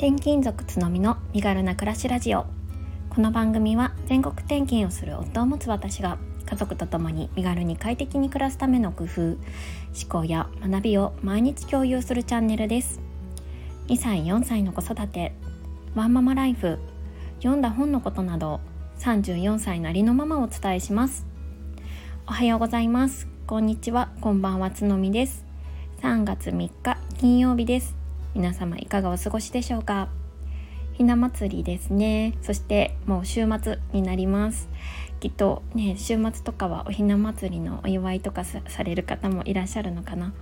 転勤族つのみの身軽な暮らしラジオ。この番組は全国転勤をする夫を持つ私が家族と共に身軽に快適に暮らすための工夫思考や学びを毎日共有するチャンネルです。2歳4歳の子育てワンママライフ読んだ本のことなど34歳なりのママをお伝えします。おはようございます。こんにちは。こんばんは。つのみです。3月3日金曜日です。皆様いかがお過ごしでしょうか？ひな祭りですね。そしてもう週末になります。きっとね週末とかはおひな祭りのお祝いとかされる方もいらっしゃるのかな？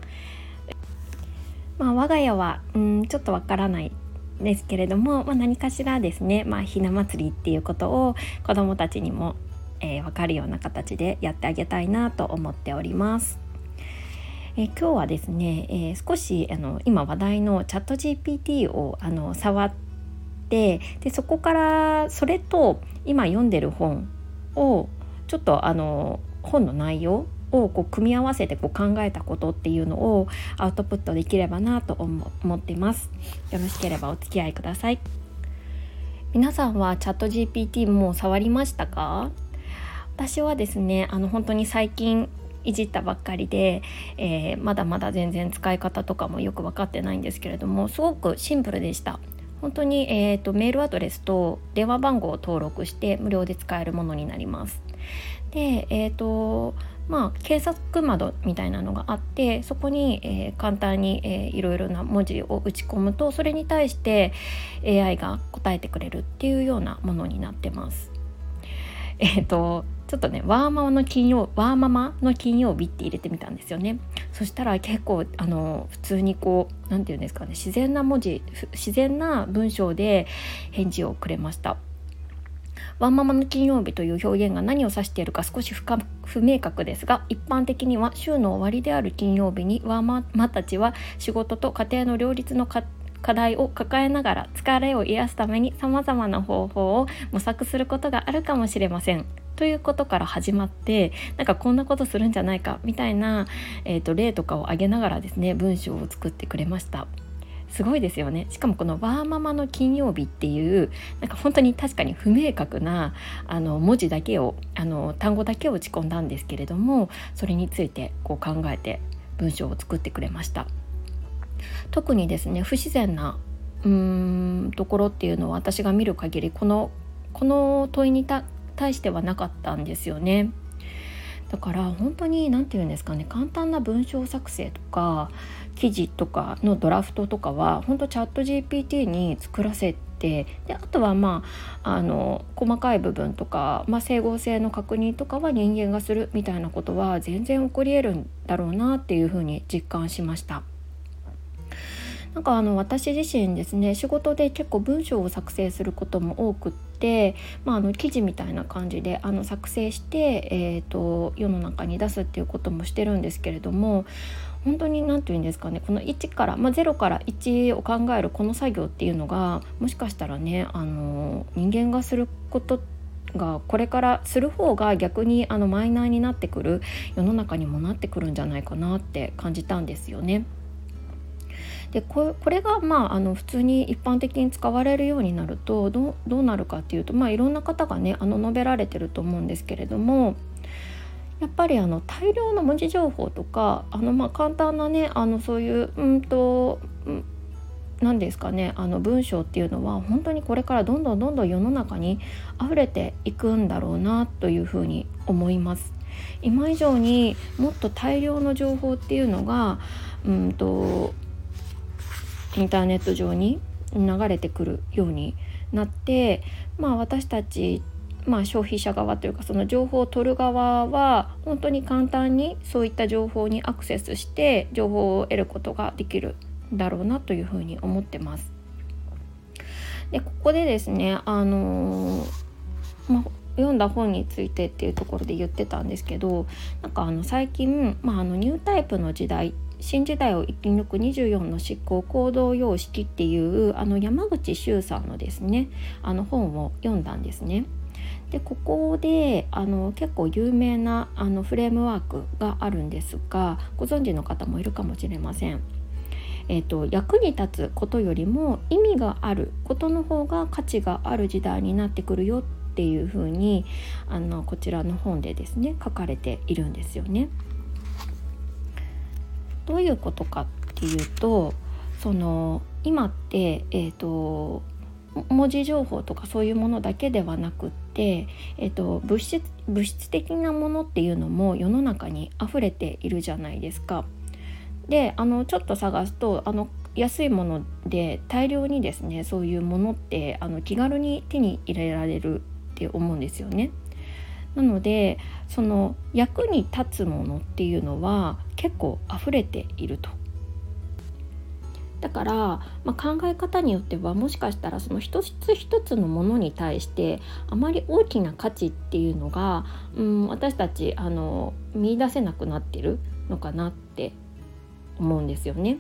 まあ我が家はうんちょっとわからないですけれども、まあ、何かしらですね、まあ、ひな祭りっていうことを子どもたちにも、えー、分かるような形でやってあげたいなと思っております。え今日はですね、えー、少しあの今話題のチャット GPT をあの触ってでそこからそれと今読んでる本をちょっとあの本の内容をこう組み合わせてこう考えたことっていうのをアウトプットできればなと思ってます。よろしければお付き合いください。皆さんはチャット GPT も触りましたか？私はですねあの本当に最近いじったばっかりで、えー、まだまだ全然使い方とかもよく分かってないんですけれどもすごくシンプルでした本当に、えーと、メールアドレスと電話番号を登録して無料で使えるものになりますでえっ、ー、とまあ、検索窓みたいなのがあってそこに、えー、簡単に、えー、いろいろな文字を打ち込むとそれに対して AI が答えてくれるっていうようなものになってます。えっ、ー、とちょっとねワーママの金曜ワーママの金曜日って入れてみたんですよねそしたら結構あの普通にこう何て言うんですかね自然な文字自然な文章で返事をくれましたワンママの金曜日という表現が何を指しているか少し不明確ですが一般的には週の終わりである金曜日にワンママたちは仕事と家庭の両立の課題を抱えながら疲れを癒すためにさまざまな方法を模索することがあるかもしれません。ということから始まってなんかこんなことするんじゃないかみたいな、えーと、例とかを挙げながらですね文章を作ってくれました。すごいですよねしかもこの「ワーママの金曜日」っていうなんか本当に確かに不明確なあの文字だけをあの単語だけを打ち込んだんですけれどもそれについてこう考えて文章を作ってくれました特にですね不自然なうーんところっていうのは私が見る限りこのこの問いに対してはなかったんですよね。だから本当に何て言うんですかね簡単な文章作成とか記事とかのドラフトとかは本当チャット GPT に作らせてであとはまああの細かい部分とか、まあ、整合性の確認とかは人間がするみたいなことは全然起こり得るんだろうなっていうふうに実感しました。なんかあの私自身ですね仕事で結構文章を作成することも多くって、まあ、あの記事みたいな感じであの作成して、えーと、世の中に出すっていうこともしてるんですけれども本当に何て言うんですかねこの1から、まあ、0から1を考えるこの作業っていうのがもしかしたらねあの人間がすることがこれからする方が逆にあのマイナーになってくる世の中にもなってくるんじゃないかなって感じたんですよね。でこれがまああの普通に一般的に使われるようになるとどうなるかっていうと、まあ、いろんな方がねあの述べられてると思うんですけれどもやっぱりあの大量の文字情報とかあのまあ簡単なねあのそういううんと何ですかねあの文章っていうのは本当にこれからどんどんどんどん世の中に溢れていくんだろうなというふうに思います。今以上にもっと大量の情報っていうのがうんとインターネット上に流れてくるようになって、まあ、私たち、まあ、消費者側というかその情報を取る側は本当に簡単にそういった情報にアクセスして情報を得ることができるだろうなというふうに思ってます。でここでですねあのまあ読んだ本についてっていうところで言ってたんですけどなんかあの最近、まあ、あのニュータイプの時代新時代を生き抜く24の執行行動様式っていうあの山口周さんのですねあの本を読んだんですね。でここであの結構有名なあのフレームワークがあるんですがご存知の方もいるかもしれません。えーと、役に立つことよりも意味があることの方が価値がある時代になってくるよっていうふうにあのこちらの本でですね書かれているんですよね。どういうことかっていうとその今って、えーと文字情報とかそういうものだけではなくって、えーと、物質物質的なものっていうのも世の中に溢れているじゃないですか。であのちょっと探すとあの安いもので大量にですねそういうものってあの気軽に手に入れられるって思うんですよね。なのでその役に立つものっていうのは結構溢れているとだから、まあ、考え方によってはもしかしたらその一つ一つのものに対してあまり大きな価値っていうのが、うん、私たちあの見出せなくなってるのかなって思うんですよね。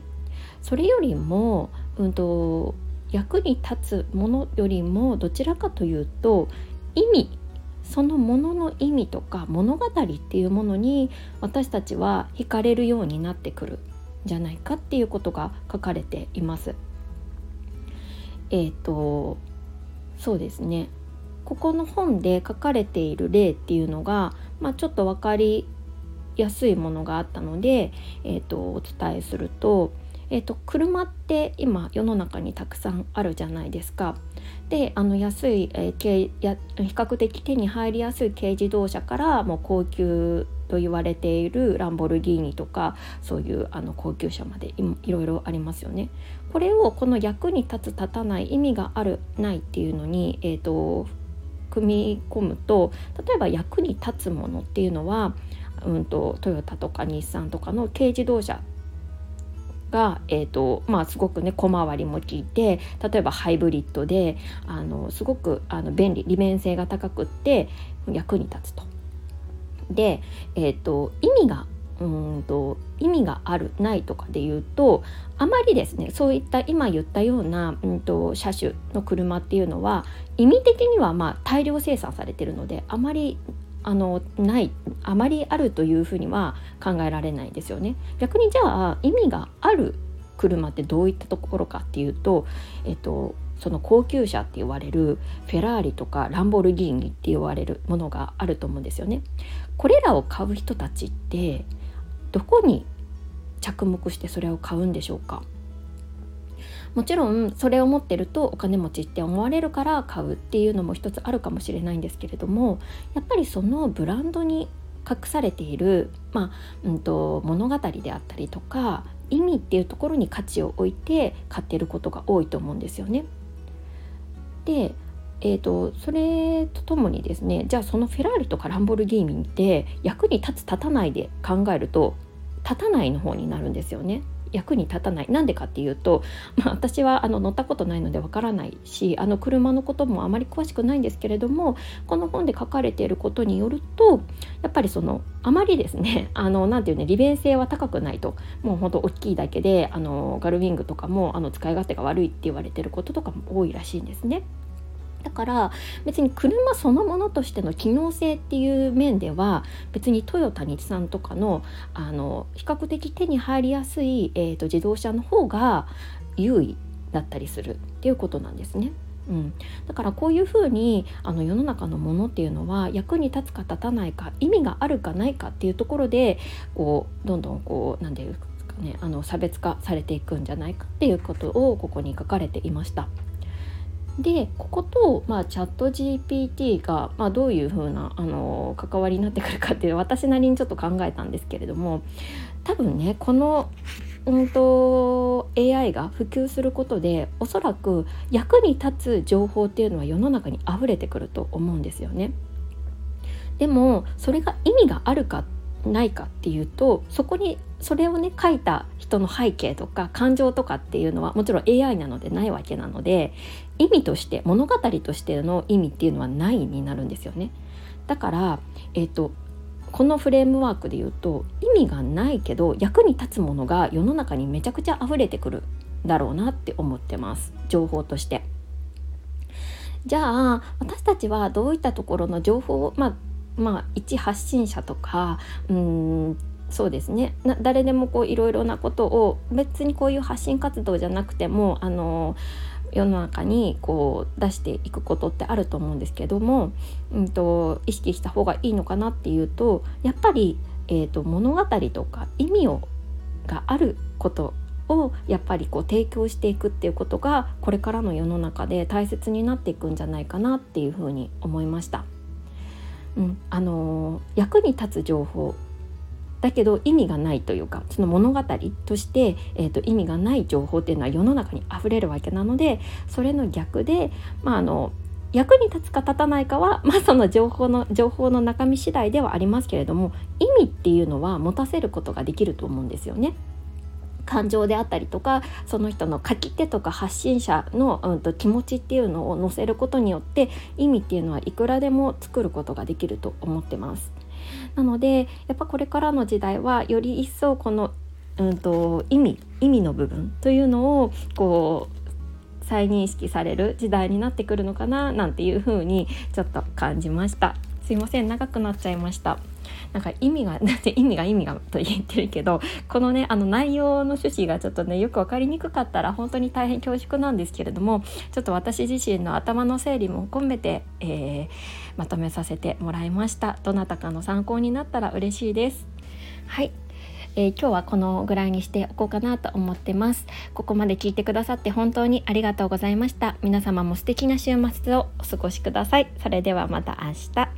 それよりも、うんと、役に立つものよりもどちらかというと意味そのものの意味とか物語っていうものに私たちは惹かれるようになってくるんじゃないかっていうことが書かれています。えっ、ー、とそうですねここの本で書かれている例っていうのが、まあ、ちょっと分かりやすいものがあったので、えーと、お伝えすると,、えーと、車って今世の中にたくさんあるじゃないですか。であの安い、えー、や比較的手に入りやすい軽自動車からもう高級と言われているランボルギーニとかそういうあの高級車までいろいろありますよね。これをこの役に立つ立たない意味があるないっていうのに、えーと、組み込むと例えば役に立つものっていうのは、うんと、トヨタとか日産とかの軽自動車が、えーとまあ、すごくね小回りも効いて例えばハイブリッドであのすごくあの便利利便性が高くって役に立つと。で、えーと、意味がうんと意味があるないとかで言うとあまりですねそういった今言ったような、うんと、車種の車っていうのは意味的にはまあ大量生産されてるのであまりあのないあまりあるというふうには考えられないですよね。逆にじゃあ意味がある車ってどういったところかっていうと、えっと、その高級車って言われるフェラーリとかランボルギーニって言われるものがあると思うんですよね。これらを買う人たちってどこに着目してそれを買うんでしょうか？もちろんそれを持ってるとお金持ちって思われるから買うっていうのも一つあるかもしれないんですけれどもやっぱりそのブランドに隠されている、まあうんと、物語であったりとか意味っていうところに価値を置いて買ってることが多いと思うんですよね。でえーと、それとともにですねじゃあそのフェラーリとかランボルギーニって役に立つ立たないで考えると立たないの方になるんですよね。役に立たないなんでかっていうと、まあ、私はあの乗ったことないのでわからないしあの車のこともあまり詳しくないんですけれどもこの本で書かれていることによるとやっぱりそのあまりですね あのなていうね利便性は高くないともうほんと大きいだけであのガルウィングとかもあの使い勝手が悪いって言われてることとかも多いらしいんですね。だから別に車そのものとしての機能性っていう面では別にトヨタ日産とかのあの比較的手に入りやすい、えーと、自動車の方が優位だったりするっていうことなんですね。うん、だからこういうふうにあの世の中のものっていうのは役に立つか立たないか意味があるかないかっていうところでこうどんどんこう何て言うんですかねあの差別化されていくんじゃないかっていうことをここに書かれていました。でここと、まあ、チャット GPT が、まあ、どういうふうなあの関わりになってくるかっていう私なりにちょっと考えたんですけれども多分ねこの、うんと、AI が普及することでおそらく役に立つ情報っていうのは世の中に溢れてくると思うんですよね。でもそれが意味があるかないかっていうとそこにそれをね書いた人の背景とか感情とかっていうのはもちろん AI なのでないわけなので意味として物語としての意味っていうのはないになるんですよね。だから、えーと、このフレームワークで言うと意味がないけど役に立つものが世の中にめちゃくちゃ溢れてくるだろうなって思ってます情報として。じゃあ私たちはどういったところの情報をまあまあ一発信者とかうんそうですね誰でもこういろいろなことを別にこういう発信活動じゃなくてもあの世の中にこう出していくことってあると思うんですけども、うんと、意識した方がいいのかなっていうとやっぱり、えーと、物語とか意味をがあることをやっぱりこう提供していくっていうことがこれからの世の中で大切になっていくんじゃないかなっていうふうに思いました。うん、あの役に立つ情報だけど意味がないというかその物語として、えーと、意味がない情報っていうのは世の中にあふれるわけなのでそれの逆で、まあ、あの役に立つか立たないかは、まあ、その情報の情報の中身次第ではありますけれども意味っていうのは持たせることができると思うんですよね。感情であったりとかその人の書き手とか発信者の、うん、と気持ちっていうのを載せることによって意味っていうのはいくらでも作ることができると思ってます。なのでやっぱこれからの時代はより一層この、うんと、意味意味の部分というのをこう再認識される時代になってくるのかななんていう風にちょっと感じました。すいません長くなっちゃいました。なんか意味がだって意味が意味がと言ってるけどこのねあの内容の趣旨がちょっとねよく分かりにくかったら本当に大変恐縮なんですけれどもちょっと私自身の頭の整理も込めて、えー、まとめさせてもらいました。どなたかの参考になったら嬉しいです。はい。えー、今日はこのぐらいにしておこうかなと思ってます。ここまで聞いてくださって本当にありがとうございました。皆様も素敵な週末をお過ごしください。それではまた明日。